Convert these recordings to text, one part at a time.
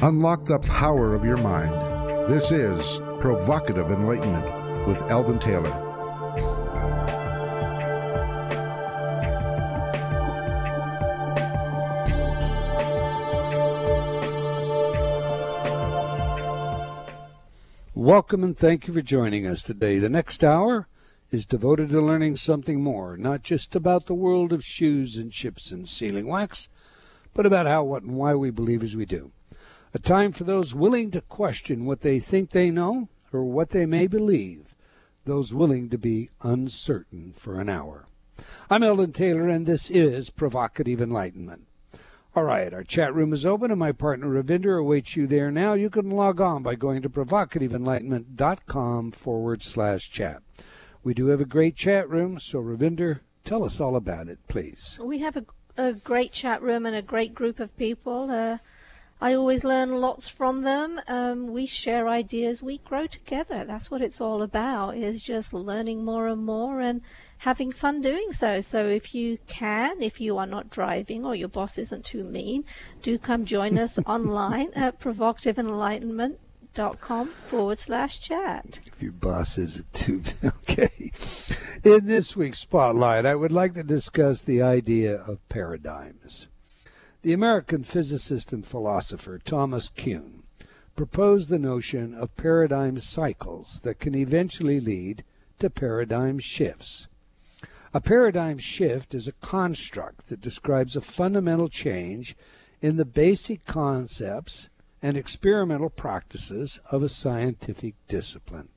Unlock the power of your mind. This is Provocative Enlightenment with Eldon Taylor. Welcome and thank you for joining us today. The next hour is devoted to learning something more, not just about the world of shoes and chips and sealing wax, but about how, what, and why we believe as we do. A time for those willing to question what they think they know or what they may believe, those willing to be uncertain for an hour. I'm Eldon Taylor, and this is Provocative Enlightenment. All right, our chat room is open, and my partner Ravinder awaits you there now. You can log on by going to provocativeenlightenment.com forward slash chat. We do have a great chat room, so Ravinder, tell us all about it, please. We have a, a great chat room and a great group of people. Uh, I always learn lots from them. Um, we share ideas, we grow together. That's what it's all about, is just learning more and more and having fun doing so. So if you can, if you are not driving or your boss isn't too mean, do come join us online at provocativeenlightenment.com forward slash chat. If your boss isn't too okay. In this week's spotlight, I would like to discuss the idea of paradigms. The American physicist and philosopher Thomas Kuhn proposed the notion of paradigm cycles that can eventually lead to paradigm shifts. A paradigm shift is a construct that describes a fundamental change in the basic concepts and experimental practices of a scientific discipline.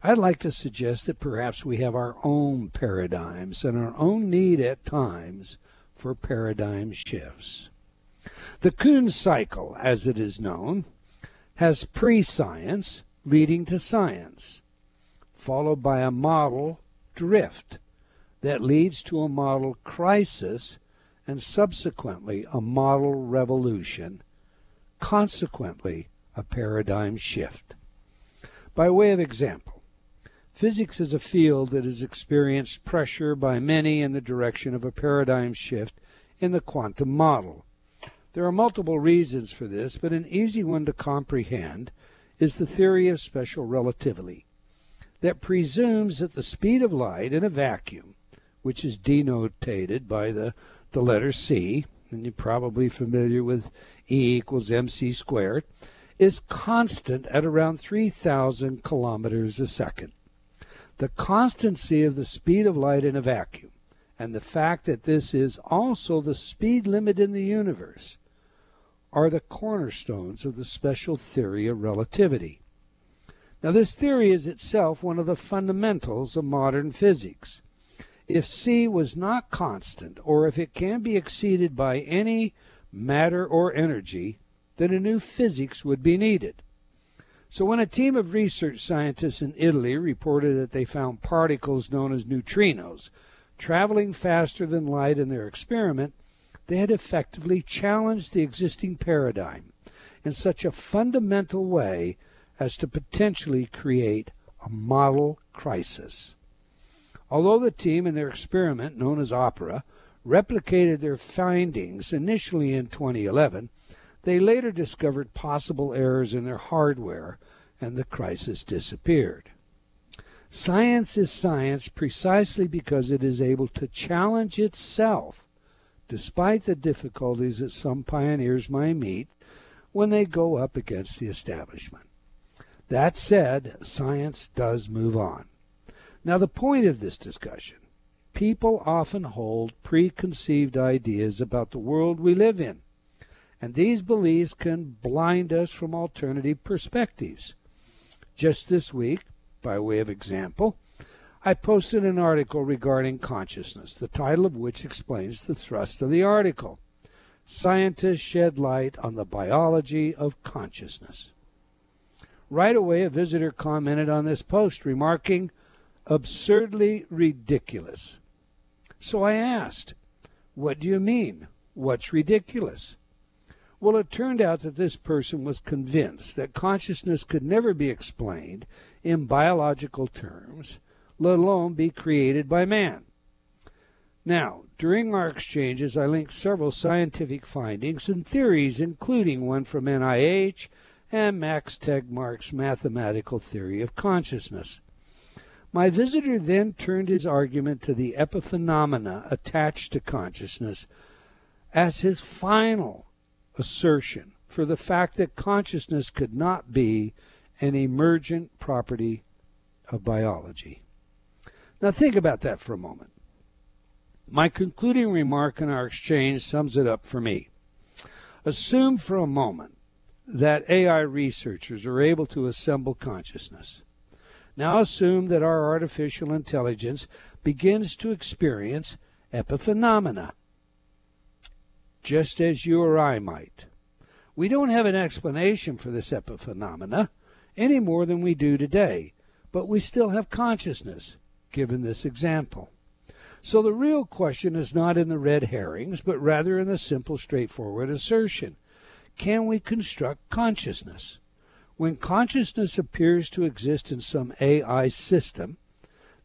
I'd like to suggest that perhaps we have our own paradigms and our own need at times for paradigm shifts. The Kuhn cycle, as it is known, has pre science leading to science, followed by a model drift that leads to a model crisis and subsequently a model revolution, consequently, a paradigm shift. By way of example, Physics is a field that has experienced pressure by many in the direction of a paradigm shift in the quantum model. There are multiple reasons for this, but an easy one to comprehend is the theory of special relativity that presumes that the speed of light in a vacuum, which is denotated by the, the letter c, and you're probably familiar with E equals mc squared, is constant at around 3,000 kilometers a second. The constancy of the speed of light in a vacuum and the fact that this is also the speed limit in the universe are the cornerstones of the special theory of relativity. Now, this theory is itself one of the fundamentals of modern physics. If c was not constant, or if it can be exceeded by any matter or energy, then a new physics would be needed. So, when a team of research scientists in Italy reported that they found particles known as neutrinos traveling faster than light in their experiment, they had effectively challenged the existing paradigm in such a fundamental way as to potentially create a model crisis. Although the team in their experiment, known as OPERA, replicated their findings initially in 2011, they later discovered possible errors in their hardware, and the crisis disappeared. Science is science precisely because it is able to challenge itself, despite the difficulties that some pioneers might meet when they go up against the establishment. That said, science does move on. Now, the point of this discussion people often hold preconceived ideas about the world we live in and these beliefs can blind us from alternative perspectives. Just this week, by way of example, I posted an article regarding consciousness, the title of which explains the thrust of the article. Scientists shed light on the biology of consciousness. Right away, a visitor commented on this post, remarking, absurdly ridiculous. So I asked, What do you mean? What's ridiculous? Well, it turned out that this person was convinced that consciousness could never be explained in biological terms, let alone be created by man. Now, during our exchanges, I linked several scientific findings and theories, including one from NIH and Max Tegmark's mathematical theory of consciousness. My visitor then turned his argument to the epiphenomena attached to consciousness as his final assertion for the fact that consciousness could not be an emergent property of biology. Now, think about that for a moment. My concluding remark in our exchange sums it up for me. Assume for a moment that AI researchers are able to assemble consciousness. Now assume that our artificial intelligence begins to experience epiphenomena, just as you or I might. We don't have an explanation for this epiphenomena any more than we do today, but we still have consciousness, given this example. So the real question is not in the red herrings, but rather in the simple, straightforward assertion can we construct consciousness? When consciousness appears to exist in some AI system,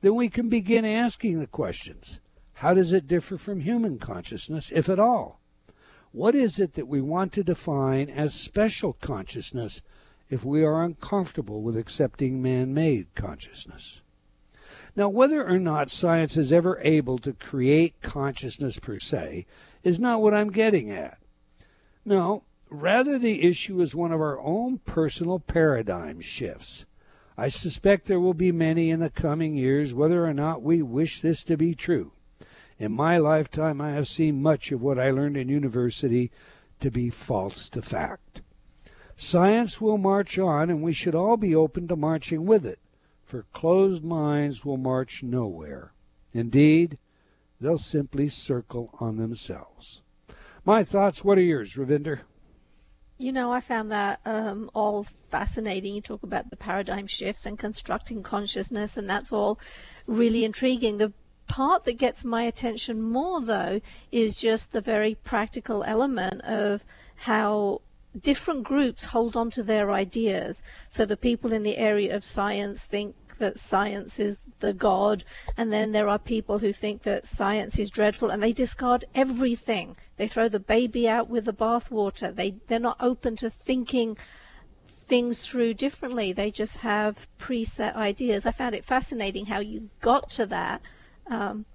then we can begin asking the questions how does it differ from human consciousness, if at all? What is it that we want to define as special consciousness if we are uncomfortable with accepting man made consciousness? Now, whether or not science is ever able to create consciousness per se is not what I'm getting at. No, rather the issue is one of our own personal paradigm shifts. I suspect there will be many in the coming years, whether or not we wish this to be true. In my lifetime, I have seen much of what I learned in university to be false to fact. Science will march on, and we should all be open to marching with it, for closed minds will march nowhere. Indeed, they'll simply circle on themselves. My thoughts, what are yours, Ravinder? You know, I found that um, all fascinating. You talk about the paradigm shifts and constructing consciousness, and that's all really intriguing. The part that gets my attention more, though, is just the very practical element of how different groups hold on to their ideas. So the people in the area of science think that science is the god, and then there are people who think that science is dreadful, and they discard everything. They throw the baby out with the bathwater. They they're not open to thinking things through differently. They just have preset ideas. I found it fascinating how you got to that um,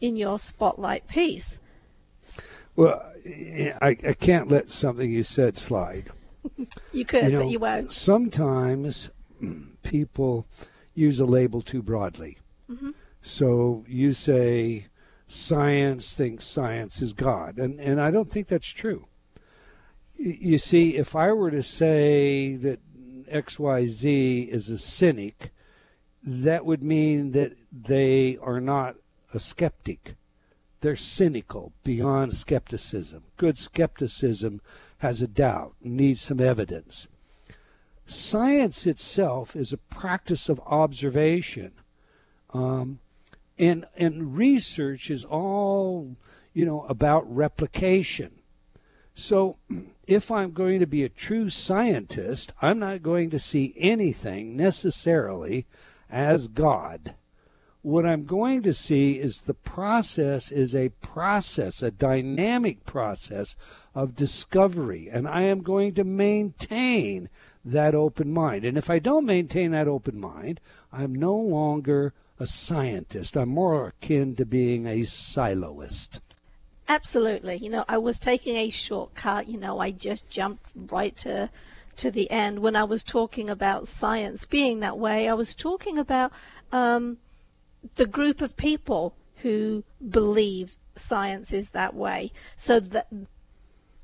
in your spotlight piece. Well, I, I can't let something you said slide. you could, you know, but you won't. Sometimes people use a label too broadly. Mm-hmm. So you say science thinks science is God, and and I don't think that's true. You see, if I were to say that X Y Z is a cynic, that would mean that they are not a skeptic. They're cynical beyond skepticism. Good skepticism has a doubt, needs some evidence. Science itself is a practice of observation. Um, and, and research is all, you know, about replication. So if I'm going to be a true scientist, I'm not going to see anything necessarily as God. What I'm going to see is the process is a process, a dynamic process of discovery, and I am going to maintain that open mind. And if I don't maintain that open mind, I'm no longer a scientist. I'm more akin to being a siloist. Absolutely. You know, I was taking a shortcut. You know, I just jumped right to to the end when I was talking about science being that way. I was talking about um, the group of people who believe science is that way. So that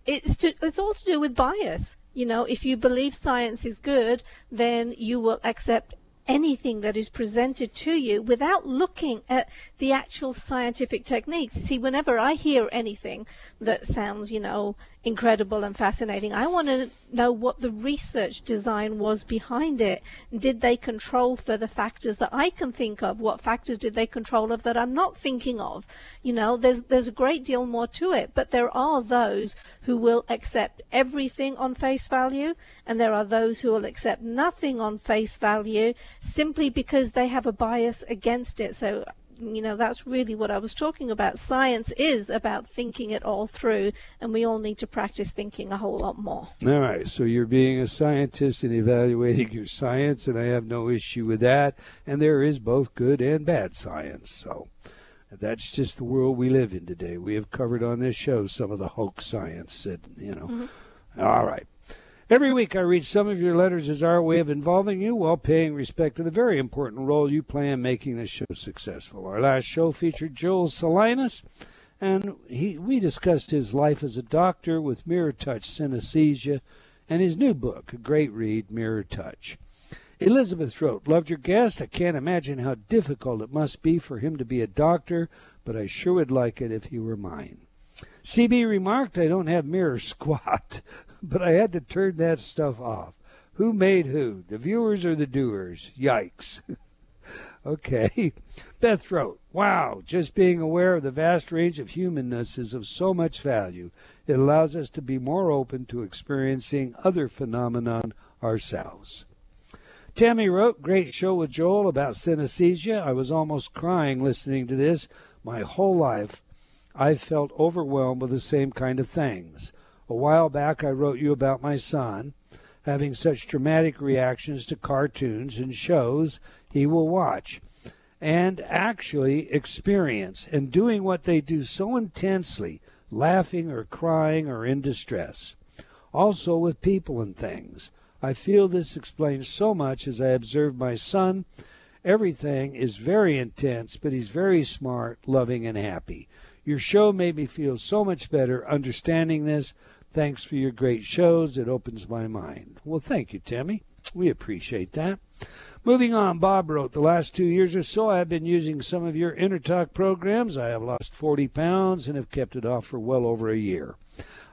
it's to, it's all to do with bias. You know, if you believe science is good, then you will accept anything that is presented to you without looking at the actual scientific techniques. See, whenever I hear anything that sounds, you know, incredible and fascinating. I want to know what the research design was behind it. Did they control for the factors that I can think of? What factors did they control of that I'm not thinking of? You know, there's there's a great deal more to it, but there are those who will accept everything on face value, and there are those who will accept nothing on face value simply because they have a bias against it. So you know, that's really what I was talking about. Science is about thinking it all through, and we all need to practice thinking a whole lot more. All right. So you're being a scientist and evaluating your science, and I have no issue with that. And there is both good and bad science. So that's just the world we live in today. We have covered on this show some of the hoax science that, you know. Mm-hmm. All right. Every week I read some of your letters as our way of involving you while paying respect to the very important role you play in making this show successful. Our last show featured Joel Salinas, and he, we discussed his life as a doctor with Mirror Touch Synesthesia and his new book, a great read, Mirror Touch. Elizabeth wrote, Loved your guest. I can't imagine how difficult it must be for him to be a doctor, but I sure would like it if he were mine. CB remarked, I don't have mirror squat, but I had to turn that stuff off. Who made who? The viewers or the doers? Yikes. okay. Beth wrote, Wow, just being aware of the vast range of humanness is of so much value. It allows us to be more open to experiencing other phenomenon ourselves. Tammy wrote, Great show with Joel about synesthesia. I was almost crying listening to this. My whole life, I've felt overwhelmed with the same kind of things. A while back, I wrote you about my son having such dramatic reactions to cartoons and shows he will watch and actually experience and doing what they do so intensely, laughing or crying or in distress. Also with people and things. I feel this explains so much as I observe my son. Everything is very intense, but he's very smart, loving, and happy. Your show made me feel so much better understanding this. Thanks for your great shows. It opens my mind. Well, thank you, Timmy. We appreciate that. Moving on, Bob wrote, The last two years or so, I have been using some of your InnerTalk programs. I have lost 40 pounds and have kept it off for well over a year.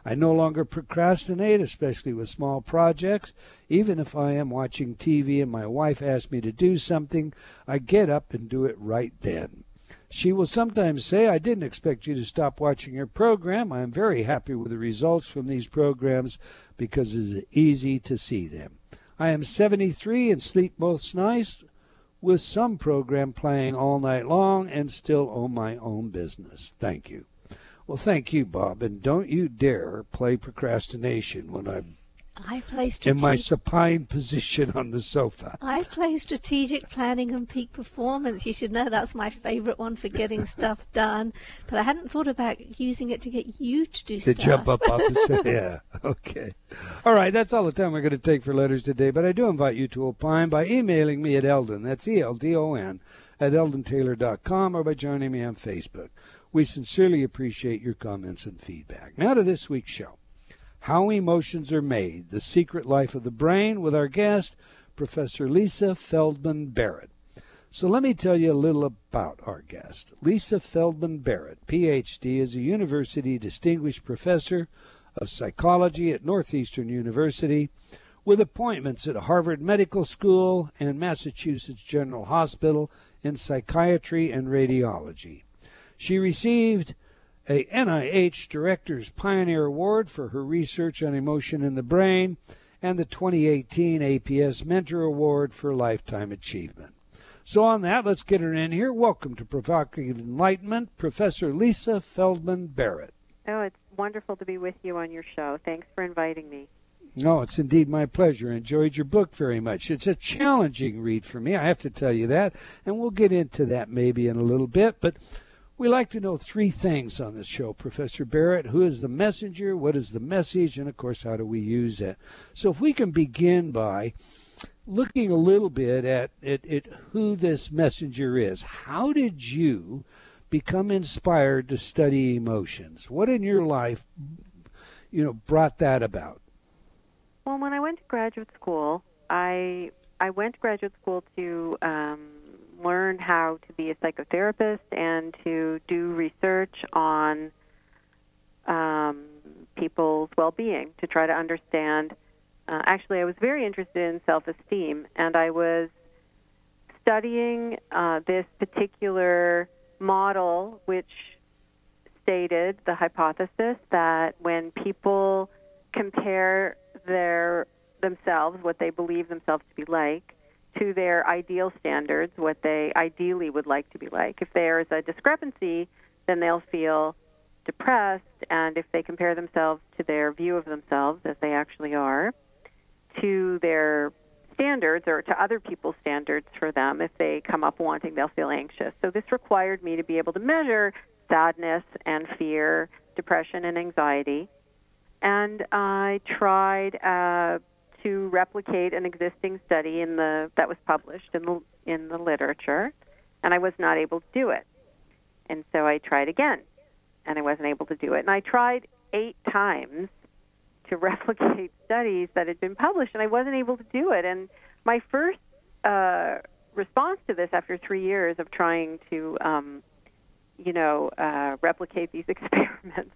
I no longer procrastinate, especially with small projects. Even if I am watching TV and my wife asks me to do something, I get up and do it right then. She will sometimes say, I didn't expect you to stop watching your program. I am very happy with the results from these programs because it is easy to see them. I am 73 and sleep most nights with some program playing all night long and still own my own business. Thank you. Well, thank you, Bob. And don't you dare play procrastination when I'm I play in my supine position on the sofa. I play strategic planning and peak performance. You should know that's my favorite one for getting stuff done. But I hadn't thought about using it to get you to do to stuff. To jump up off the sofa. Yeah. Okay. All right. That's all the time we're going to take for letters today. But I do invite you to opine by emailing me at Eldon. That's E L D O N at eldontaylor.com or by joining me on Facebook. We sincerely appreciate your comments and feedback. Now to this week's show. How Emotions Are Made The Secret Life of the Brain with our guest, Professor Lisa Feldman Barrett. So let me tell you a little about our guest. Lisa Feldman Barrett, PhD, is a university distinguished professor of psychology at Northeastern University with appointments at Harvard Medical School and Massachusetts General Hospital in psychiatry and radiology. She received a NIH Director's Pioneer Award for her research on emotion in the brain, and the 2018 APS Mentor Award for Lifetime Achievement. So, on that, let's get her in here. Welcome to Provocative Enlightenment, Professor Lisa Feldman Barrett. Oh, it's wonderful to be with you on your show. Thanks for inviting me. No, it's indeed my pleasure. I enjoyed your book very much. It's a challenging read for me, I have to tell you that, and we'll get into that maybe in a little bit. But we like to know three things on this show, Professor Barrett. Who is the messenger? What is the message? And of course, how do we use it? So, if we can begin by looking a little bit at, at, at who this messenger is, how did you become inspired to study emotions? What in your life, you know, brought that about? Well, when I went to graduate school, I I went to graduate school to um, learn how to be a psychotherapist and to do research on um, people's well-being to try to understand. Uh, actually, I was very interested in self-esteem, and I was studying uh, this particular model, which stated the hypothesis that when people compare their themselves, what they believe themselves to be like, to their ideal standards, what they ideally would like to be like. If there's a discrepancy, then they'll feel depressed, and if they compare themselves to their view of themselves, as they actually are, to their standards or to other people's standards for them, if they come up wanting, they'll feel anxious. So this required me to be able to measure sadness and fear, depression and anxiety. And I tried uh, to replicate an existing study in the that was published in the in the literature, and I was not able to do it. And so I tried again, and I wasn't able to do it. And I tried eight times to replicate studies that had been published, and I wasn't able to do it. And my first uh, response to this, after three years of trying to, um, you know, uh, replicate these experiments,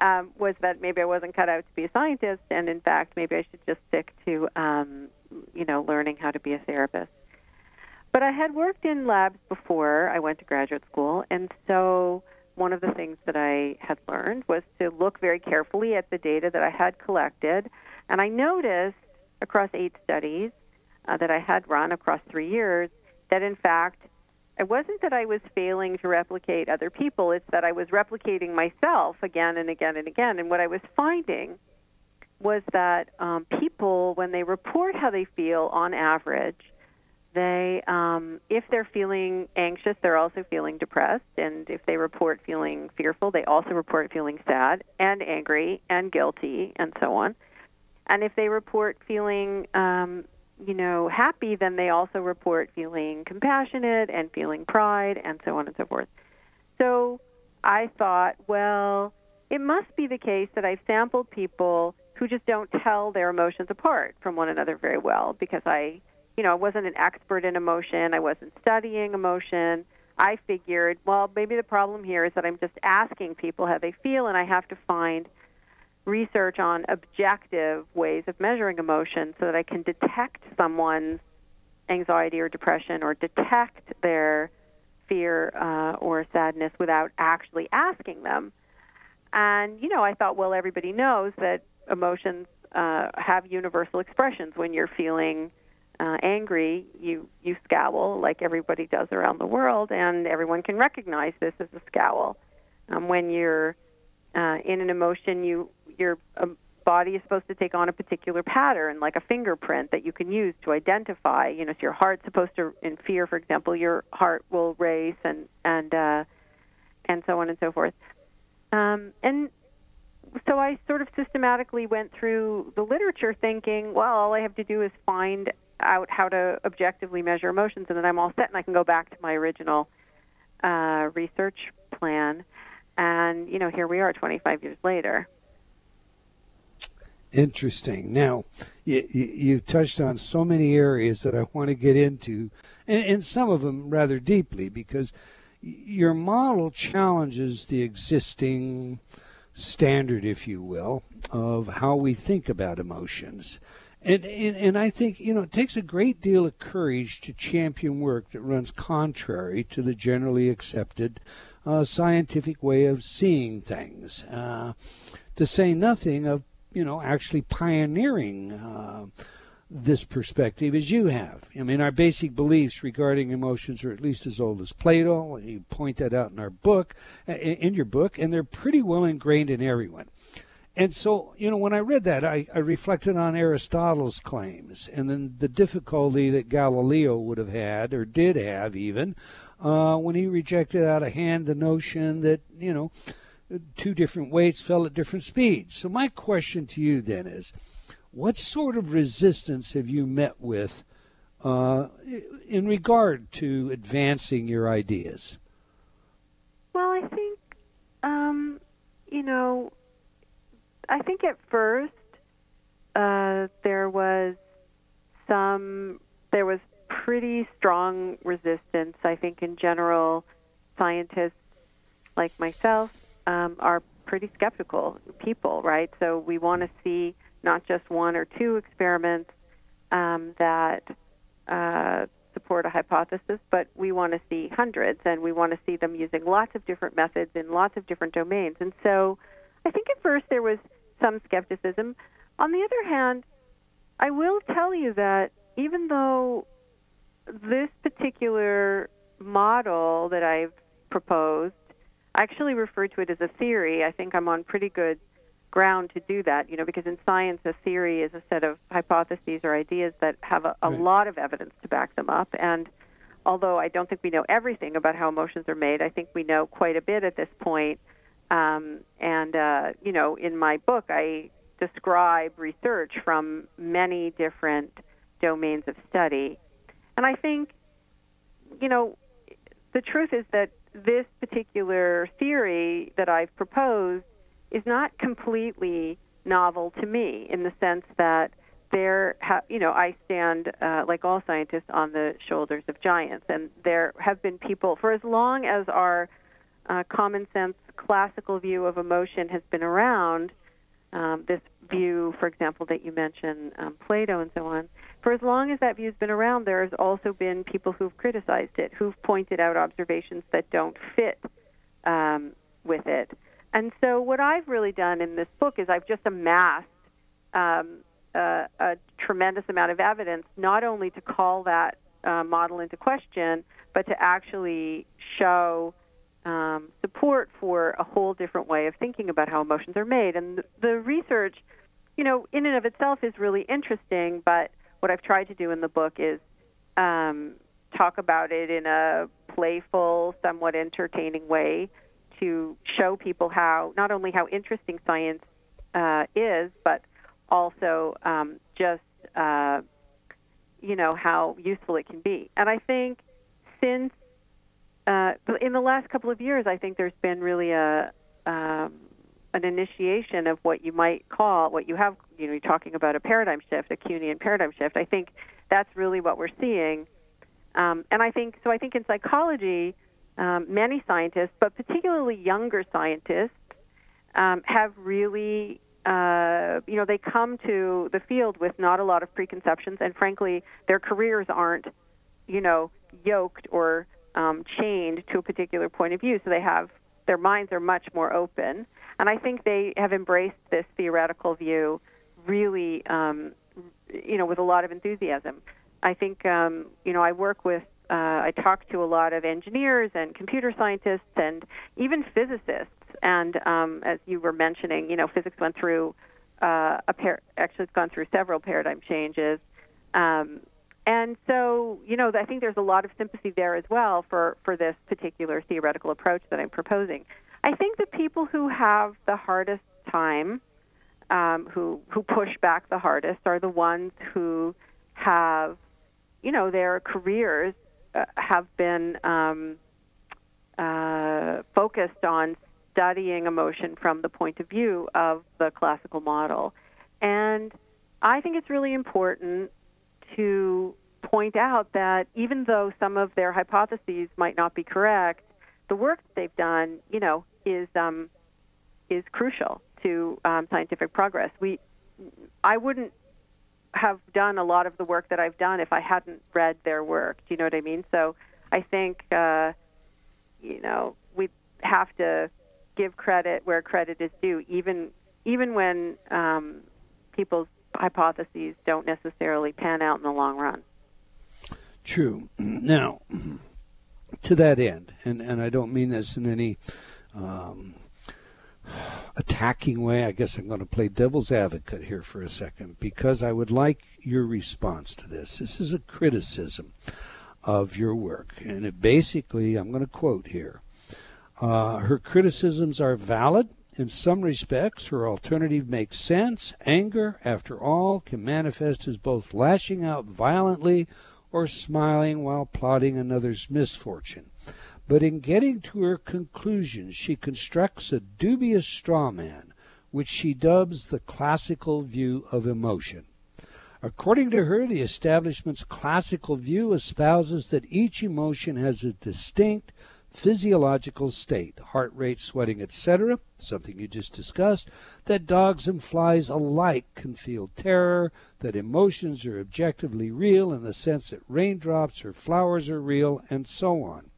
um, was that maybe I wasn't cut out to be a scientist, and in fact, maybe I should just stick to, um, you know, learning how to be a therapist. But I had worked in labs before I went to graduate school, and so one of the things that I had learned was to look very carefully at the data that I had collected. And I noticed across eight studies uh, that I had run across three years that, in fact, it wasn't that I was failing to replicate other people, it's that I was replicating myself again and again and again. And what I was finding was that um, people, when they report how they feel on average, they, um, if they're feeling anxious, they're also feeling depressed. And if they report feeling fearful, they also report feeling sad and angry and guilty and so on. And if they report feeling, um, you know, happy, then they also report feeling compassionate and feeling pride and so on and so forth. So I thought, well, it must be the case that I've sampled people who just don't tell their emotions apart from one another very well because I you know, I wasn't an expert in emotion. I wasn't studying emotion. I figured, well, maybe the problem here is that I'm just asking people how they feel, and I have to find research on objective ways of measuring emotion so that I can detect someone's anxiety or depression or detect their fear uh, or sadness without actually asking them. And, you know, I thought, well, everybody knows that emotions uh, have universal expressions when you're feeling uh, angry, you you scowl like everybody does around the world, and everyone can recognize this as a scowl. Um, when you're uh, in an emotion, you your um, body is supposed to take on a particular pattern, like a fingerprint that you can use to identify. You know, if your heart's supposed to, in fear, for example, your heart will race and and uh, and so on and so forth. Um, and so I sort of systematically went through the literature, thinking, well, all I have to do is find out how to objectively measure emotions, and then I'm all set, and I can go back to my original uh, research plan. And you know, here we are, 25 years later. Interesting. Now, you, you, have touched on so many areas that I want to get into, and, and some of them rather deeply, because your model challenges the existing standard, if you will, of how we think about emotions. And, and, and I think, you know, it takes a great deal of courage to champion work that runs contrary to the generally accepted uh, scientific way of seeing things. Uh, to say nothing of, you know, actually pioneering uh, this perspective as you have. I mean, our basic beliefs regarding emotions are at least as old as Plato. You point that out in our book, in your book, and they're pretty well ingrained in everyone. And so, you know, when I read that, I, I reflected on Aristotle's claims and then the difficulty that Galileo would have had, or did have even, uh, when he rejected out of hand the notion that, you know, two different weights fell at different speeds. So, my question to you then is what sort of resistance have you met with uh, in regard to advancing your ideas? Well, I think, um, you know, I think at first uh, there was some, there was pretty strong resistance. I think in general, scientists like myself um, are pretty skeptical people, right? So we want to see not just one or two experiments um, that uh, support a hypothesis, but we want to see hundreds, and we want to see them using lots of different methods in lots of different domains. And so I think at first there was some skepticism. On the other hand, I will tell you that even though this particular model that I've proposed, I actually refer to it as a theory. I think I'm on pretty good ground to do that, you know, because in science, a theory is a set of hypotheses or ideas that have a, a right. lot of evidence to back them up. And although I don't think we know everything about how emotions are made, I think we know quite a bit at this point. Um, and, uh, you know, in my book, I describe research from many different domains of study. And I think, you know, the truth is that this particular theory that I've proposed is not completely novel to me in the sense that there, ha- you know, I stand uh, like all scientists on the shoulders of giants, and there have been people for as long as our uh, common sense classical view of emotion has been around. Um, this view, for example, that you mentioned, um, Plato and so on. For as long as that view's been around, there has also been people who've criticized it, who've pointed out observations that don't fit um, with it. And so, what I've really done in this book is I've just amassed um, a, a, tremendous amount of evidence, not only to call that uh, model into question, but to actually show um, support for a whole different way of thinking about how emotions are made. And the, the research, you know, in and of itself is really interesting, but what I've tried to do in the book is um, talk about it in a playful, somewhat entertaining way to show people how not only how interesting science uh, is, but also um, just uh, you know how useful it can be. And I think since uh, in the last couple of years, I think there's been really a um, an initiation of what you might call what you have. You know, you're talking about a paradigm shift, a Kuhnian paradigm shift. I think that's really what we're seeing. Um, and I think so. I think in psychology, um, many scientists, but particularly younger scientists, um, have really, uh, you know, they come to the field with not a lot of preconceptions, and frankly, their careers aren't, you know, yoked or um, chained to a particular point of view. So they have their minds are much more open, and I think they have embraced this theoretical view really, um, you know, with a lot of enthusiasm. I think, um, you know, I work with uh, I talk to a lot of engineers and computer scientists and even physicists. And um, as you were mentioning, you know, physics went through uh, a pair, actually it's gone through several paradigm changes. Um, and so, you know, I think there's a lot of sympathy there as well for, for this particular theoretical approach that I'm proposing. I think the people who have the hardest time, um, who who push back the hardest, are the ones who have, you know, their careers uh, have been um, uh, focused on studying emotion from the point of view of the classical model. And I think it's really important to point out that even though some of their hypotheses might not be correct, the work they've done, you know, is um, is crucial to um, scientific progress. We, I wouldn't have done a lot of the work that I've done if I hadn't read their work. Do you know what I mean? So I think uh, you know we have to give credit where credit is due, even even when um, people's hypotheses don't necessarily pan out in the long run. True. Now, to that end, and, and I don't mean this in any um, attacking way. I guess I'm going to play devil's advocate here for a second because I would like your response to this. This is a criticism of your work, and it basically, I'm going to quote here. Uh, her criticisms are valid. In some respects, her alternative makes sense. Anger, after all, can manifest as both lashing out violently or smiling while plotting another's misfortune. But in getting to her conclusion, she constructs a dubious straw man, which she dubs the classical view of emotion. According to her, the establishment's classical view espouses that each emotion has a distinct physiological state, heart rate, sweating, etc., something you just discussed, that dogs and flies alike can feel terror, that emotions are objectively real in the sense that raindrops or flowers are real, and so on.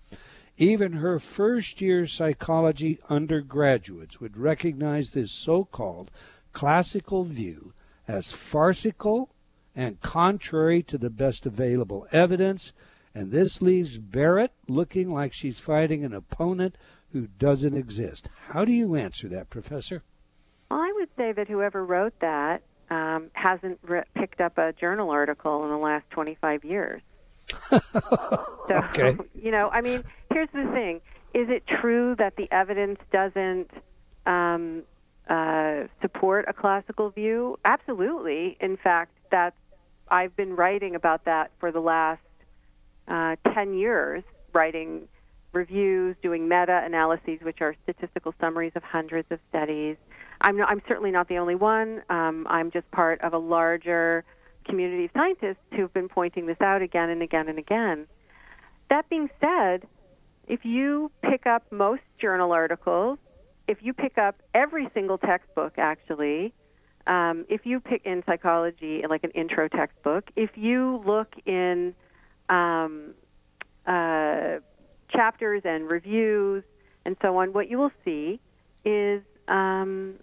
Even her first year psychology undergraduates would recognize this so called classical view as farcical and contrary to the best available evidence, And this leaves Barrett looking like she's fighting an opponent who doesn't exist. How do you answer that, Professor? I would say that whoever wrote that um, hasn't re- picked up a journal article in the last 25 years. so, okay. you know, I mean, here's the thing: is it true that the evidence doesn't um, uh, support a classical view? Absolutely. In fact, that's I've been writing about that for the last uh, 10 years, writing reviews, doing meta analyses, which are statistical summaries of hundreds of studies. I'm, I'm certainly not the only one. Um, I'm just part of a larger community of scientists who've been pointing this out again and again and again. That being said, if you pick up most journal articles, if you pick up every single textbook, actually, um, if you pick in psychology, like an intro textbook, if you look in um, uh, chapters and reviews and so on, what you will see is um,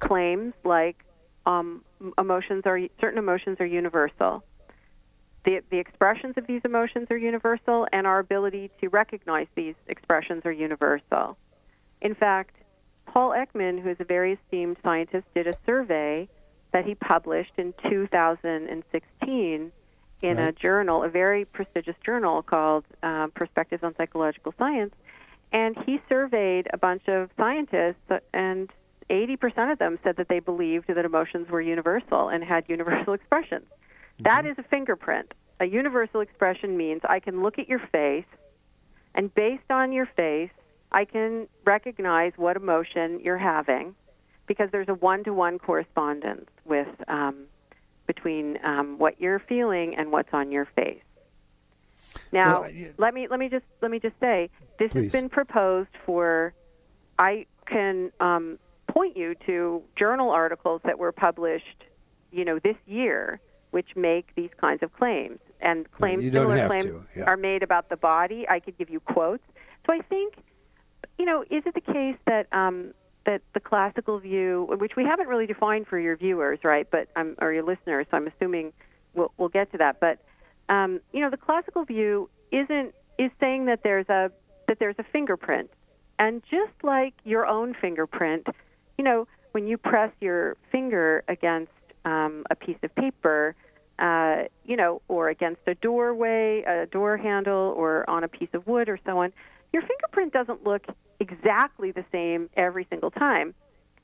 claims like um, emotions are certain emotions are universal. The, the expressions of these emotions are universal, and our ability to recognize these expressions are universal. In fact, Paul Ekman, who is a very esteemed scientist, did a survey that he published in 2016 in right. a journal, a very prestigious journal called uh, Perspectives on Psychological Science. And he surveyed a bunch of scientists, and 80% of them said that they believed that emotions were universal and had universal expressions. Mm-hmm. That is a fingerprint. A universal expression means I can look at your face, and based on your face, I can recognize what emotion you're having because there's a one to one correspondence with um, between um, what you're feeling and what's on your face. Now, well, yeah. let me let me just let me just say this Please. has been proposed for. I can um, point you to journal articles that were published, you know, this year, which make these kinds of claims. And claims, similar claims, yeah. are made about the body. I could give you quotes. So I think, you know, is it the case that um, that the classical view, which we haven't really defined for your viewers, right, but um, or your listeners, so I'm assuming we'll, we'll get to that. But um, you know, the classical view isn't is saying that there's a that there's a fingerprint, and just like your own fingerprint, you know, when you press your finger against um, a piece of paper, uh, you know, or against a doorway, a door handle, or on a piece of wood, or so on, your fingerprint doesn't look exactly the same every single time.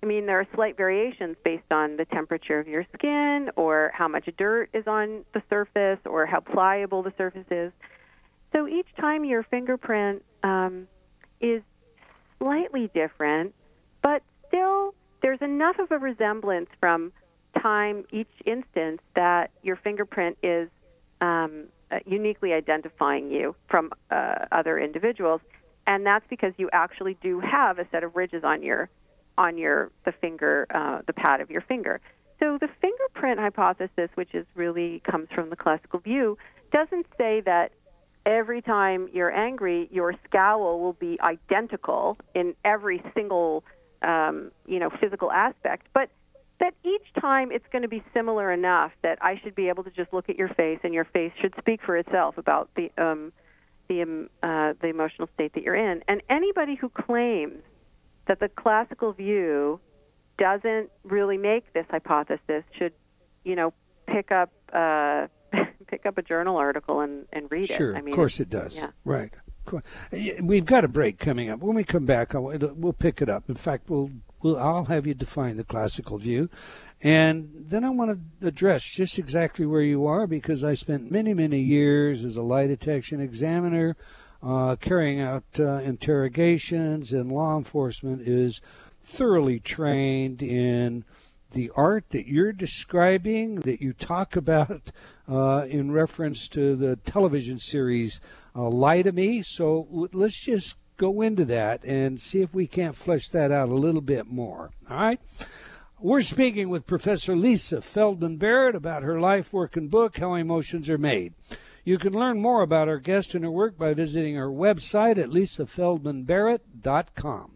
I mean, there are slight variations based on the temperature of your skin or how much dirt is on the surface or how pliable the surface is. So each time your fingerprint um, is slightly different, but still there's enough of a resemblance from time each instance that your fingerprint is um, uh, uniquely identifying you from uh, other individuals and that's because you actually do have a set of ridges on your on your the finger uh, the pad of your finger. So the fingerprint hypothesis, which is really comes from the classical view, doesn't say that every time you're angry, your scowl will be identical in every single um, you know physical aspect, but that each time it's going to be similar enough that I should be able to just look at your face and your face should speak for itself about the um, the uh, the emotional state that you're in. And anybody who claims that the classical view doesn't really make this hypothesis should, you know, pick up uh, pick up a journal article and, and read sure, it. I mean, of course it does. Yeah. Right. We've got a break coming up. When we come back, we'll pick it up. In fact, we'll, we'll I'll have you define the classical view, and then I want to address just exactly where you are because I spent many, many years as a lie detection examiner, uh, carrying out uh, interrogations, and law enforcement is thoroughly trained in the art that you're describing, that you talk about uh, in reference to the television series uh, Lie to Me. So let's just go into that and see if we can't flesh that out a little bit more. All right? We're speaking with Professor Lisa Feldman Barrett about her life, work, and book, How Emotions Are Made. You can learn more about our guest and her work by visiting our website at lisafeldmanbarrett.com.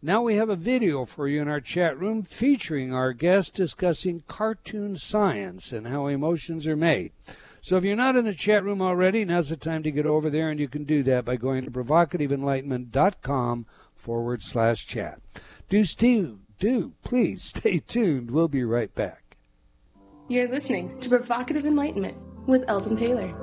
Now we have a video for you in our chat room featuring our guest discussing cartoon science and how emotions are made. So if you're not in the chat room already, now's the time to get over there, and you can do that by going to provocativeenlightenment.com forward slash chat. Do, Steve, do, please stay tuned. We'll be right back. You're listening to Provocative Enlightenment with Eldon Taylor.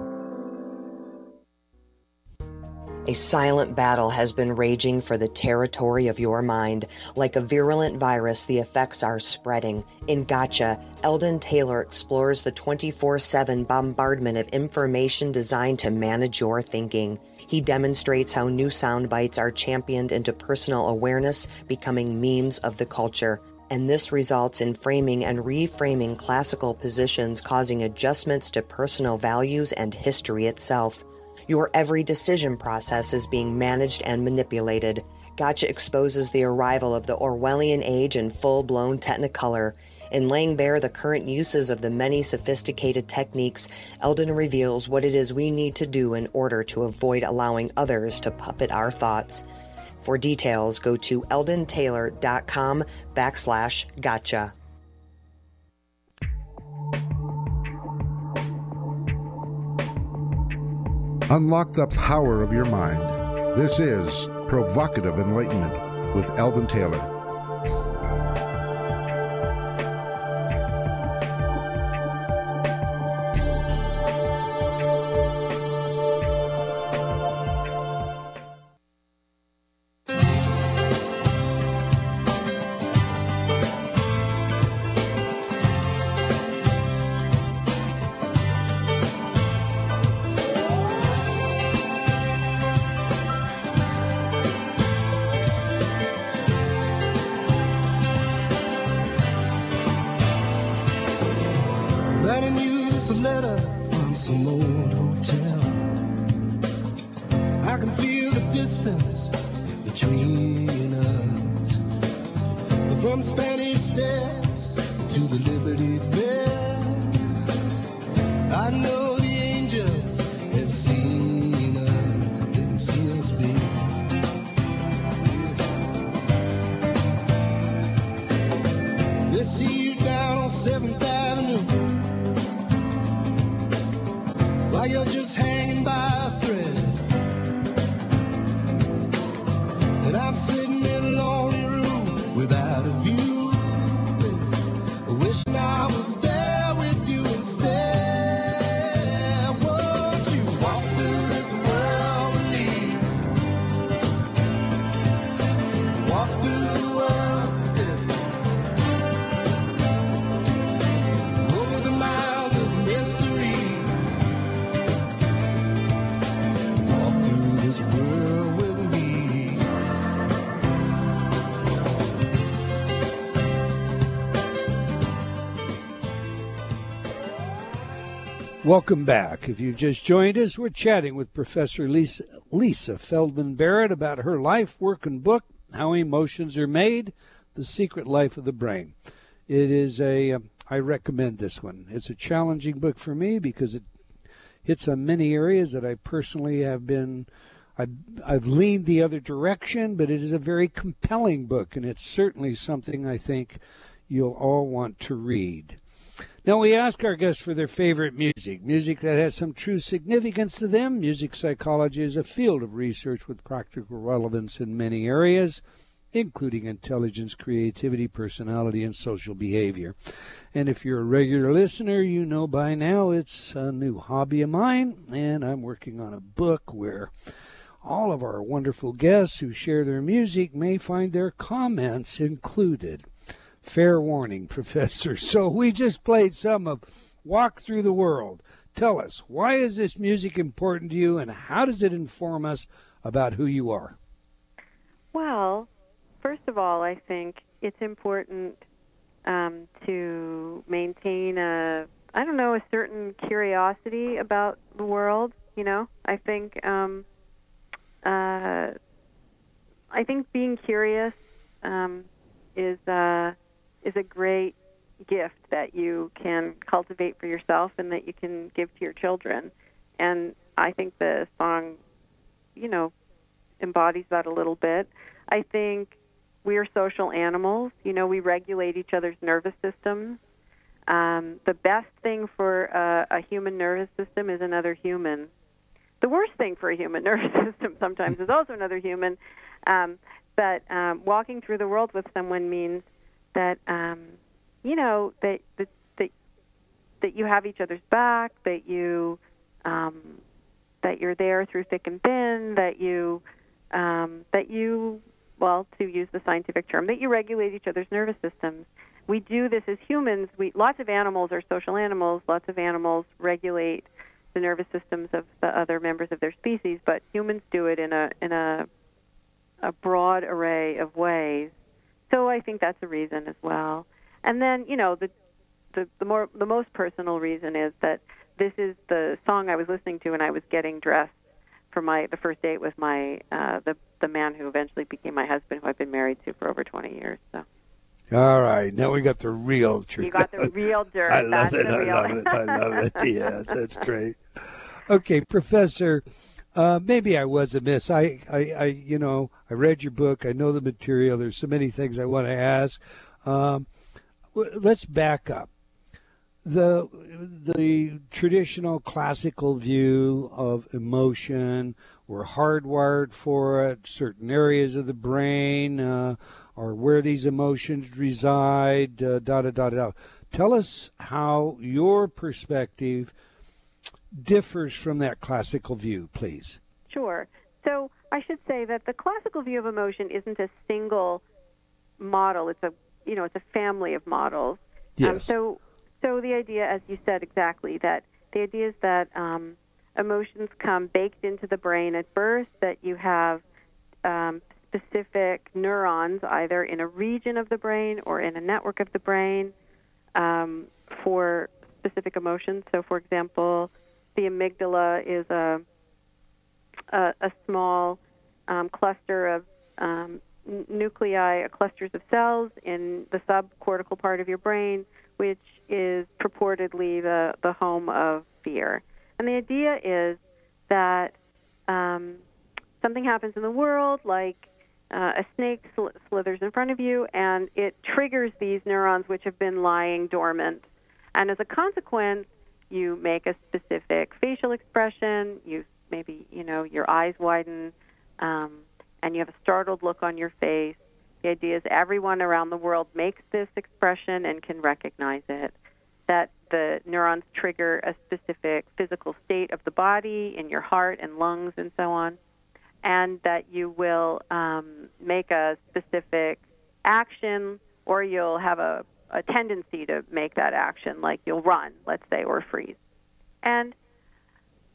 A silent battle has been raging for the territory of your mind. Like a virulent virus, the effects are spreading. In Gotcha, Eldon Taylor explores the 24 7 bombardment of information designed to manage your thinking. He demonstrates how new sound bites are championed into personal awareness, becoming memes of the culture. And this results in framing and reframing classical positions, causing adjustments to personal values and history itself. Your every decision process is being managed and manipulated. Gotcha exposes the arrival of the Orwellian age in full blown technicolor. In laying bare the current uses of the many sophisticated techniques, Eldon reveals what it is we need to do in order to avoid allowing others to puppet our thoughts. For details, go to eldontaylor.com backslash gotcha. Unlock the power of your mind. This is Provocative Enlightenment with Eldon Taylor. Welcome back. If you've just joined us, we're chatting with Professor Lisa, Lisa Feldman Barrett about her life, work, and book, How Emotions Are Made The Secret Life of the Brain. It is a, um, I recommend this one. It's a challenging book for me because it hits on many areas that I personally have been, I've, I've leaned the other direction, but it is a very compelling book, and it's certainly something I think you'll all want to read. Now, we ask our guests for their favorite music, music that has some true significance to them. Music psychology is a field of research with practical relevance in many areas, including intelligence, creativity, personality, and social behavior. And if you're a regular listener, you know by now it's a new hobby of mine, and I'm working on a book where all of our wonderful guests who share their music may find their comments included. Fair warning, Professor. So we just played some of Walk Through the World. Tell us, why is this music important to you and how does it inform us about who you are? Well, first of all, I think it's important um, to maintain a, I don't know, a certain curiosity about the world. You know, I think, um, uh, I think being curious um, is uh, is a great gift that you can cultivate for yourself and that you can give to your children. And I think the song, you know, embodies that a little bit. I think we are social animals. You know, we regulate each other's nervous systems. Um, the best thing for a, a human nervous system is another human. The worst thing for a human nervous system sometimes is also another human. Um, but um, walking through the world with someone means that um, you know that, that that that you have each other's back, that you um, that you're there through thick and thin, that you um, that you well, to use the scientific term, that you regulate each other's nervous systems. We do this as humans. We lots of animals are social animals. Lots of animals regulate the nervous systems of the other members of their species, but humans do it in a in a a broad array of ways. So I think that's a reason as well. And then, you know, the the, the more the most personal reason is that this is the song I was listening to when I was getting dressed for my the first date with my uh, the the man who eventually became my husband, who I've been married to for over 20 years. So. All right, now we got the real truth. You got the real dirt. I love That's it. I real. love it. I love it. Yes, that's great. Okay, Professor. Uh, maybe I was amiss. I, I, I, you know, I read your book. I know the material. There's so many things I want to ask. Um, let's back up. The the traditional classical view of emotion, we're hardwired for it. Certain areas of the brain uh, are where these emotions reside. Uh, da da da da. Tell us how your perspective differs from that classical view, please. Sure. So I should say that the classical view of emotion isn't a single model. It's a you know it's a family of models. Um, Yes. so so the idea, as you said exactly, that the idea is that um, emotions come baked into the brain at birth. That you have um, specific neurons either in a region of the brain or in a network of the brain um, for specific emotions. So, for example, the amygdala is a a, a small um, cluster of um, nuclei, uh, clusters of cells in the subcortical part of your brain, which is purportedly the, the home of fear. And the idea is that um, something happens in the world, like uh, a snake sl- slithers in front of you, and it triggers these neurons which have been lying dormant. And as a consequence, you make a specific facial expression. You maybe you know your eyes widen, um, and you have a startled look on your face. The idea is everyone around the world makes this expression and can recognize it. That the neurons trigger a specific physical state of the body in your heart and lungs and so on, and that you will um, make a specific action or you'll have a, a tendency to make that action, like you'll run, let's say, or freeze. And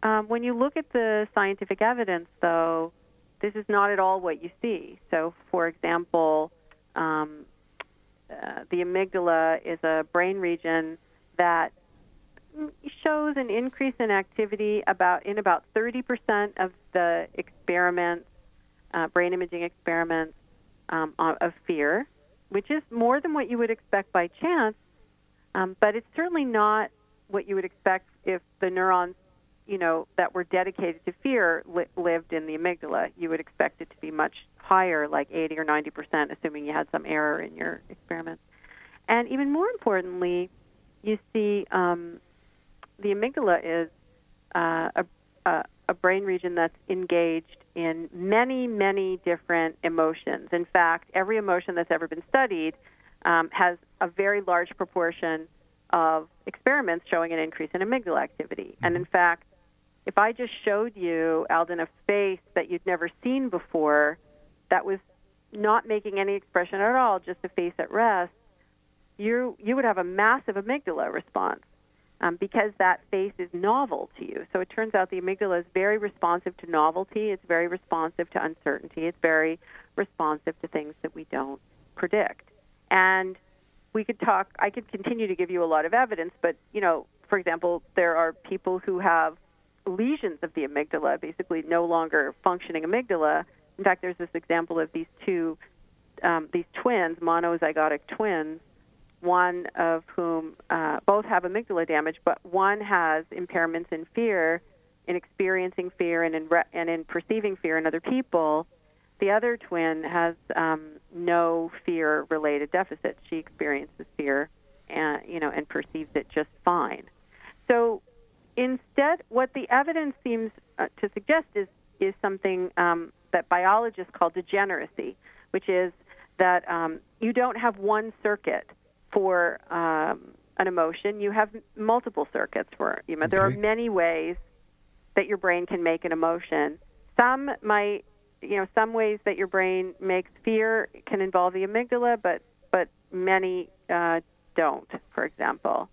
um, when you look at the scientific evidence, though, this is not at all what you see. So, for example, um, uh, the amygdala is a brain region that shows an increase in activity about in about 30% of the experiments, uh, brain imaging experiments um, of of fear, which is more than what you would expect by chance. Um, but it's certainly not what you would expect if the neurons, you know, that were dedicated to fear li- lived in the amygdala. You would expect it to be much higher, like 80 or 90 percent, assuming you had some error in your experiments. And even more importantly, you see um, the amygdala is uh, a, a, a brain region that's engaged in many, many different emotions. In fact, every emotion that's ever been studied um, has a very large proportion of experiments showing an increase in amygdala activity. And in fact, if I just showed you, Eldon, a face that you'd never seen before, that was not making any expression at all, just a face at rest, you you would have a massive amygdala response um, because that face is novel to you. So it turns out the amygdala is very responsive to novelty. It's very responsive to uncertainty. It's very responsive to things that we don't predict. And we could talk. I could continue to give you a lot of evidence, but you know, for example, there are people who have lesions of the amygdala, basically no longer functioning amygdala. In fact, there's this example of these two, um, these twins, monozygotic twins, one of whom uh, both have amygdala damage, but one has impairments in fear, in experiencing fear, and in re- and in perceiving fear in other people. The other twin has um, no fear-related deficit. She experiences fear and you know and perceives it just fine. So instead, what the evidence seems uh, to suggest is is something um, that biologists call degeneracy, which is that um, you don't have one circuit for um, an emotion; you have multiple circuits for you know. There are many ways that your brain can make an emotion. Some might, you know, some ways that your brain makes fear can involve the amygdala, but but many uh, don't. For example,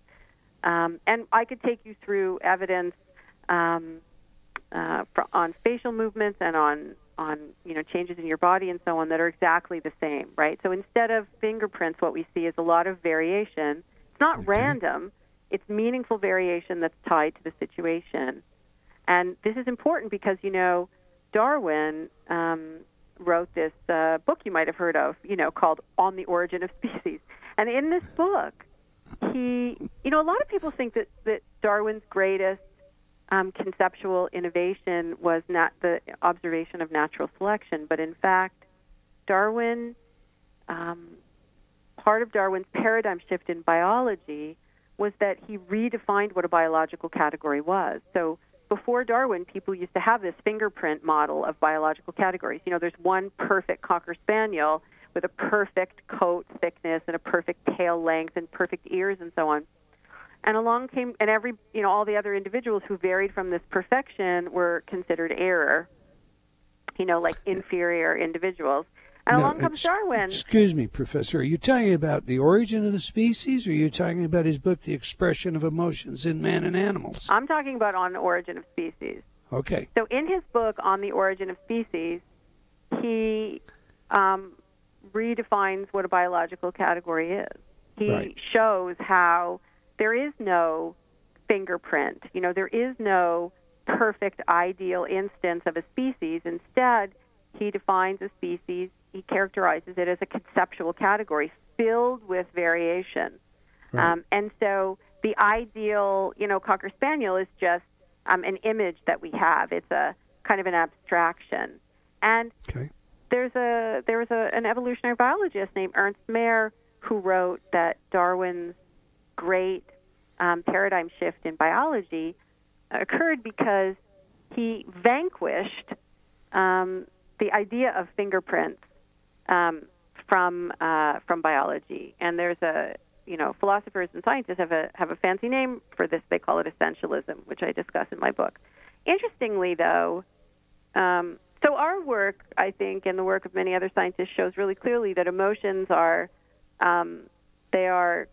um, and I could take you through evidence um, uh, on facial movements and on on you know changes in your body and so on that are exactly the same, right? So instead of fingerprints, what we see is a lot of variation. It's not random; it's meaningful variation that's tied to the situation. And this is important because you know Darwin um, wrote this uh, book you might have heard of, you know, called "On the Origin of Species." And in this book, he, you know, a lot of people think that that Darwin's greatest um, conceptual innovation was not the observation of natural selection, but in fact, Darwin, um, part of Darwin's paradigm shift in biology was that he redefined what a biological category was. So before Darwin, people used to have this fingerprint model of biological categories. You know, there's one perfect cocker spaniel with a perfect coat thickness and a perfect tail length and perfect ears and so on. And along came, and every, you know, all the other individuals who varied from this perfection were considered error, you know, like inferior individuals. And No, along comes Darwin. Excuse me, Professor. Are you talking about the origin of the species, or are you talking about his book, The Expression of Emotions in Man and Animals? I'm talking about on the origin of species. Okay. So in his book on the origin of species, he um, redefines what a biological category is. He Right. shows how there is no fingerprint. You know, there is no perfect ideal instance of a species. Instead, he defines a species, he characterizes it as a conceptual category filled with variation. Um, and so the ideal, you know, Cocker Spaniel is just um, an image that we have. It's a kind of an abstraction. And Okay. there's a there was a, an evolutionary biologist named Ernst Mayr who wrote that Darwin's great um, paradigm shift in biology occurred because he vanquished um, the idea of fingerprints um, from uh, from biology. And there's a you know philosophers and scientists have a have a fancy name for this. They call it essentialism, which I discuss in my book. Interestingly, though, um, so our work, I think, and the work of many other scientists shows really clearly that emotions are um, they are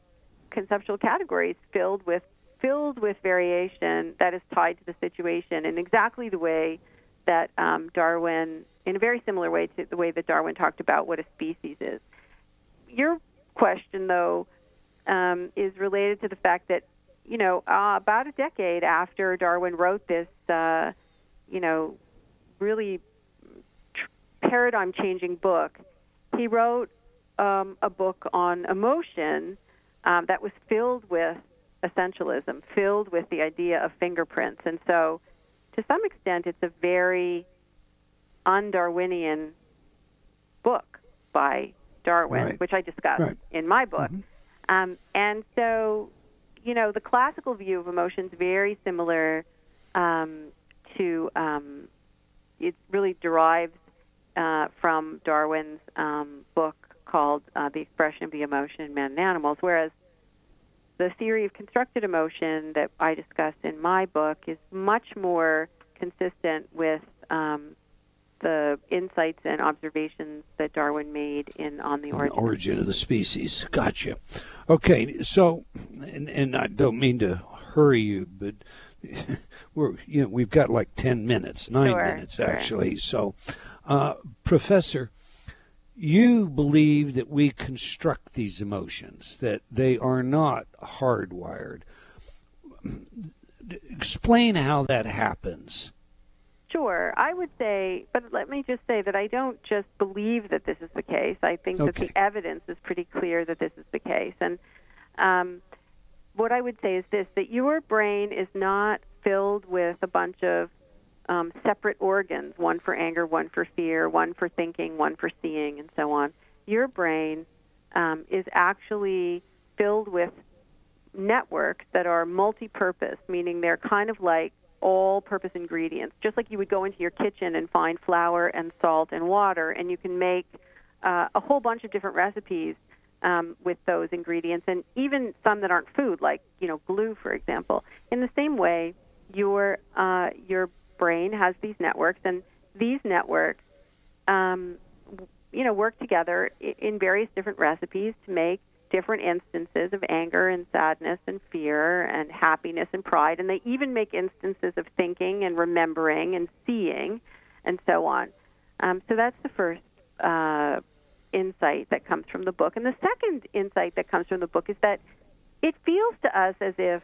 conceptual categories filled with filled with variation that is tied to the situation in exactly the way that um, Darwin, in a very similar way to the way that Darwin talked about what a species is. Your question, though, um, is related to the fact that you know uh, about a decade after Darwin wrote this, uh, you know, really paradigm changing book, he wrote um, a book on emotion um, that was filled with essentialism, filled with the idea of fingerprints. And so, to some extent, it's a very un Darwinian book by Darwin, Right. which I discuss Right. in my book. Um, and so, you know, the classical view of emotions very similar um, to um, it really derives uh, from Darwin's um, book called uh, The Expression of the Emotion in Man and Animals, whereas the theory of constructed emotion that I discuss in my book is much more consistent with um, the insights and observations that Darwin made in On the Origin. origin of the species. Gotcha. Okay, so, and, and I don't mean to hurry you, but we're you know we've got like ten minutes, nine Sure, minutes sure. actually. So, uh, Professor, you believe that we construct these emotions, that they are not hardwired. Explain how that happens. Sure, I would say, but let me just say that I don't just believe that this is the case. I think that the evidence is pretty clear that this is the case. And um, what I would say is this that your brain is not filled with a bunch of um, separate organs one for anger, one for fear, one for thinking, one for seeing, and so on. Your brain um, is actually filled with networks that are multi-purpose, meaning they're kind of like all-purpose ingredients, just like you would go into your kitchen and find flour and salt and water, and you can make uh, a whole bunch of different recipes um, with those ingredients, and even some that aren't food, like you know glue, for example. In the same way, your uh, your brain has these networks, and these networks, um, you know, work together in various different recipes to make different instances of anger and sadness and fear and happiness and pride, and they even make instances of thinking and remembering and seeing and so on. Um, so that's the first uh, insight that comes from the book. And the second insight that comes from the book is that it feels to us as if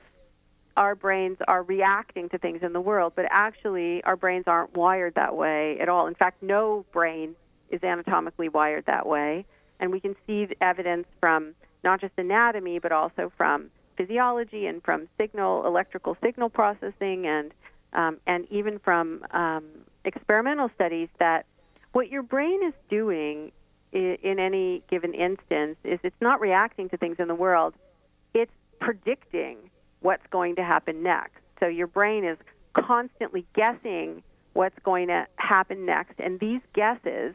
our brains are reacting to things in the world, but actually our brains aren't wired that way at all. In fact, no brain is anatomically wired that way. And we can see evidence from not just anatomy, but also from physiology and from signal, electrical signal processing, and um, and even from um, experimental studies that what your brain is doing in, in any given instance is it's not reacting to things in the world; it's predicting what's going to happen next. So your brain is constantly guessing what's going to happen next, and these guesses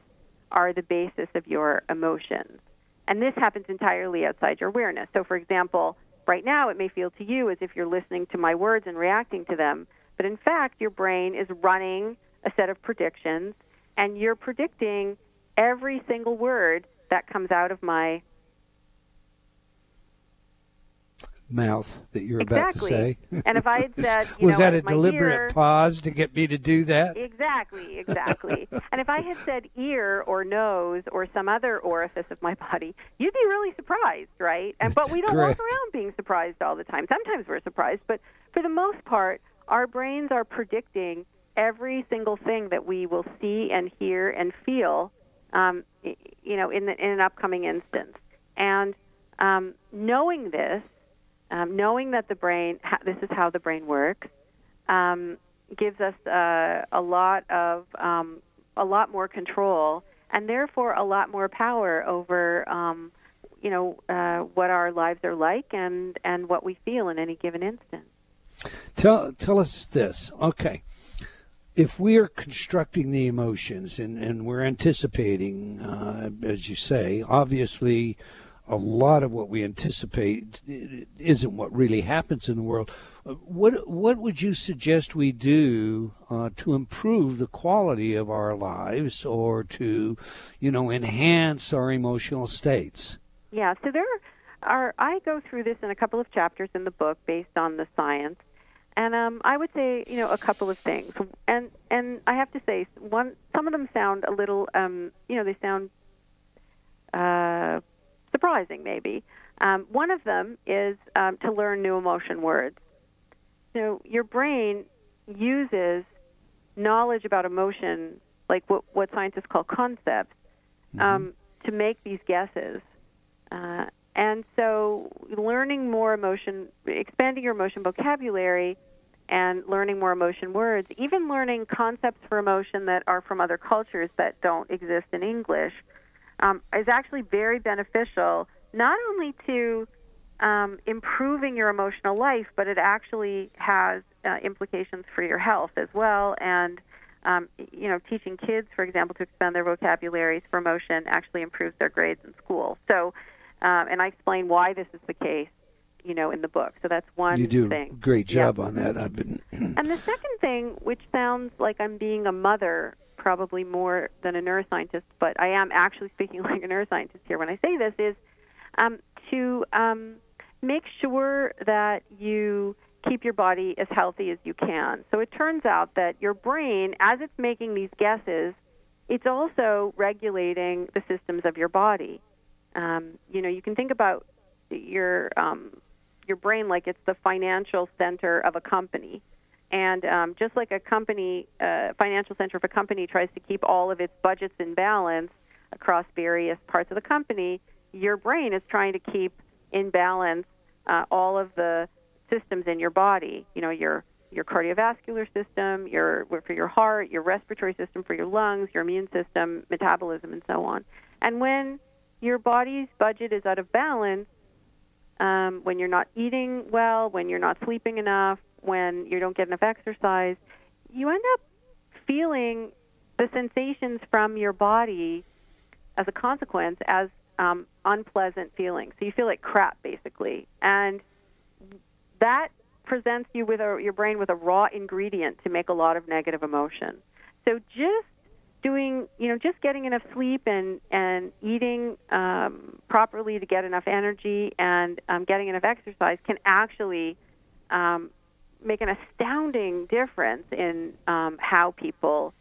are the basis of your emotions. And this happens entirely outside your awareness. So, for example, right now it may feel to you as if you're listening to my words and reacting to them, but in fact, your brain is running a set of predictions, and you're predicting every single word that comes out of my mouth that you're exactly. about to say. and if I had said, was know, that a deliberate ear, pause to get me to do that? Exactly, exactly. and if I had said ear or nose or some other orifice of my body, you'd be really surprised, right? And but we don't Correct. walk around being surprised all the time. Sometimes we're surprised, but for the most part, our brains are predicting every single thing that we will see and hear and feel, um, you know, in, the, in an upcoming instance. And um, knowing this um, knowing that the brain, this is how the brain works, um, gives us uh, a lot of um, a lot more control, and therefore a lot more power over, um, you know, uh, what our lives are like and and what we feel in any given instant. Tell tell us this. Okay. If we are constructing the emotions and, and we're anticipating, uh, as you say, obviously a lot of what we anticipate isn't what really happens in the world. What what would you suggest we do uh, to improve the quality of our lives, or to, you know, enhance our emotional states? Yeah, so there are. I go through this in a couple of chapters in the book based on the science, and um, I would say you know a couple of things, and and I have to say one. Some of them sound a little, um, you know, they sound uh, surprising maybe. Um, one of them is um, to learn new emotion words. So your brain uses knowledge about emotion, like what what scientists call concepts, um, to make these guesses. Uh, and so, learning more emotion, expanding your emotion vocabulary, and learning more emotion words, even learning concepts for emotion that are from other cultures that don't exist in English, um, is actually very beneficial, not only to um, improving your emotional life, but it actually has uh, implications for your health as well. And um, you know, teaching kids, for example, to expand their vocabularies for emotion actually improves their grades in school. So, um, and I explain why this is the case, you know, in the book. So that's one you do thing. great Yeah. job on that. I've been And the second thing, which sounds like I'm being a mother probably more than a neuroscientist, but I am actually speaking like a neuroscientist here when I say this, is um, to um, make sure that you keep your body as healthy as you can. So it turns out that your brain, as it's making these guesses, it's also regulating the systems of your body. Um, you know, you can think about your um, your brain like it's the financial center of a company. And um, just like a company, uh, financial center of a company tries to keep all of its budgets in balance across various parts of the company, your brain is trying to keep in balance uh, all of the systems in your body. You know, your your cardiovascular system, your for your heart, your respiratory system for your lungs, your immune system, metabolism, and so on. And when your body's budget is out of balance, um, when you're not eating well, when you're not sleeping enough, when you don't get enough exercise, you end up feeling the sensations from your body as a consequence as um, unpleasant feelings. So you feel like crap, basically. And that presents you with a, your brain with a raw ingredient to make a lot of negative emotion. So just doing, you know, just getting enough sleep and and eating um, properly to get enough energy and um, getting enough exercise can actually um, make an astounding difference in um, how people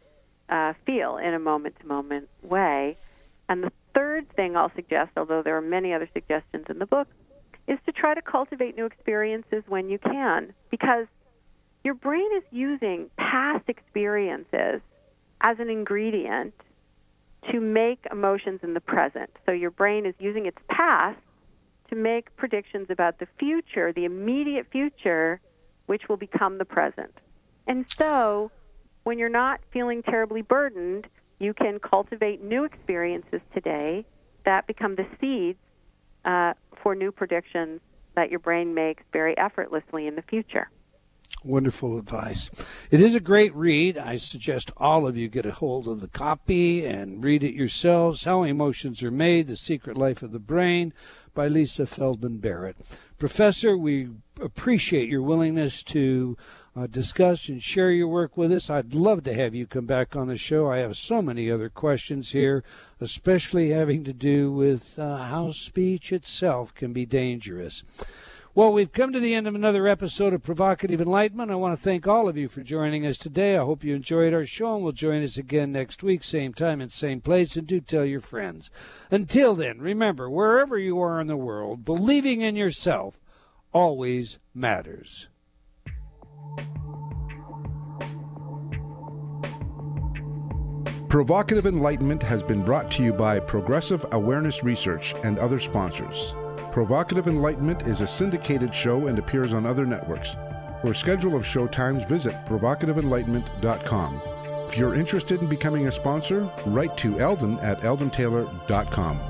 uh, feel in a moment-to-moment way. And the third thing I'll suggest, although there are many other suggestions in the book, is to try to cultivate new experiences when you can, because your brain is using past experiences as an ingredient to make emotions in the present. So your brain is using its past to make predictions about the future, the immediate future, which will become the present. And so when you're not feeling terribly burdened, you can cultivate new experiences today that become the seeds uh, for new predictions that your brain makes very effortlessly in the future. Wonderful advice. It is a great read. I suggest all of you get a hold of the copy and read it yourselves. How Emotions Are Made The Secret Life of the Brain by Lisa Feldman Barrett. Professor, we appreciate your willingness to uh, discuss and share your work with us. I'd love to have you come back on the show. I have so many other questions here, especially having to do with uh, how speech itself can be dangerous. Well, we've come to the end of another episode of Provocative Enlightenment. I want to thank all of you for joining us today. I hope you enjoyed our show and will join us again next week, same time and same place, and do tell your friends. Until then, remember, wherever you are in the world, believing in yourself always matters. Provocative Enlightenment has been brought to you by Progressive Awareness Research and other sponsors. Provocative Enlightenment is a syndicated show and appears on other networks. For a schedule of show times, visit provocativeenlightenment.com. If you're interested in becoming a sponsor, write to Eldon at eldontaylor.com.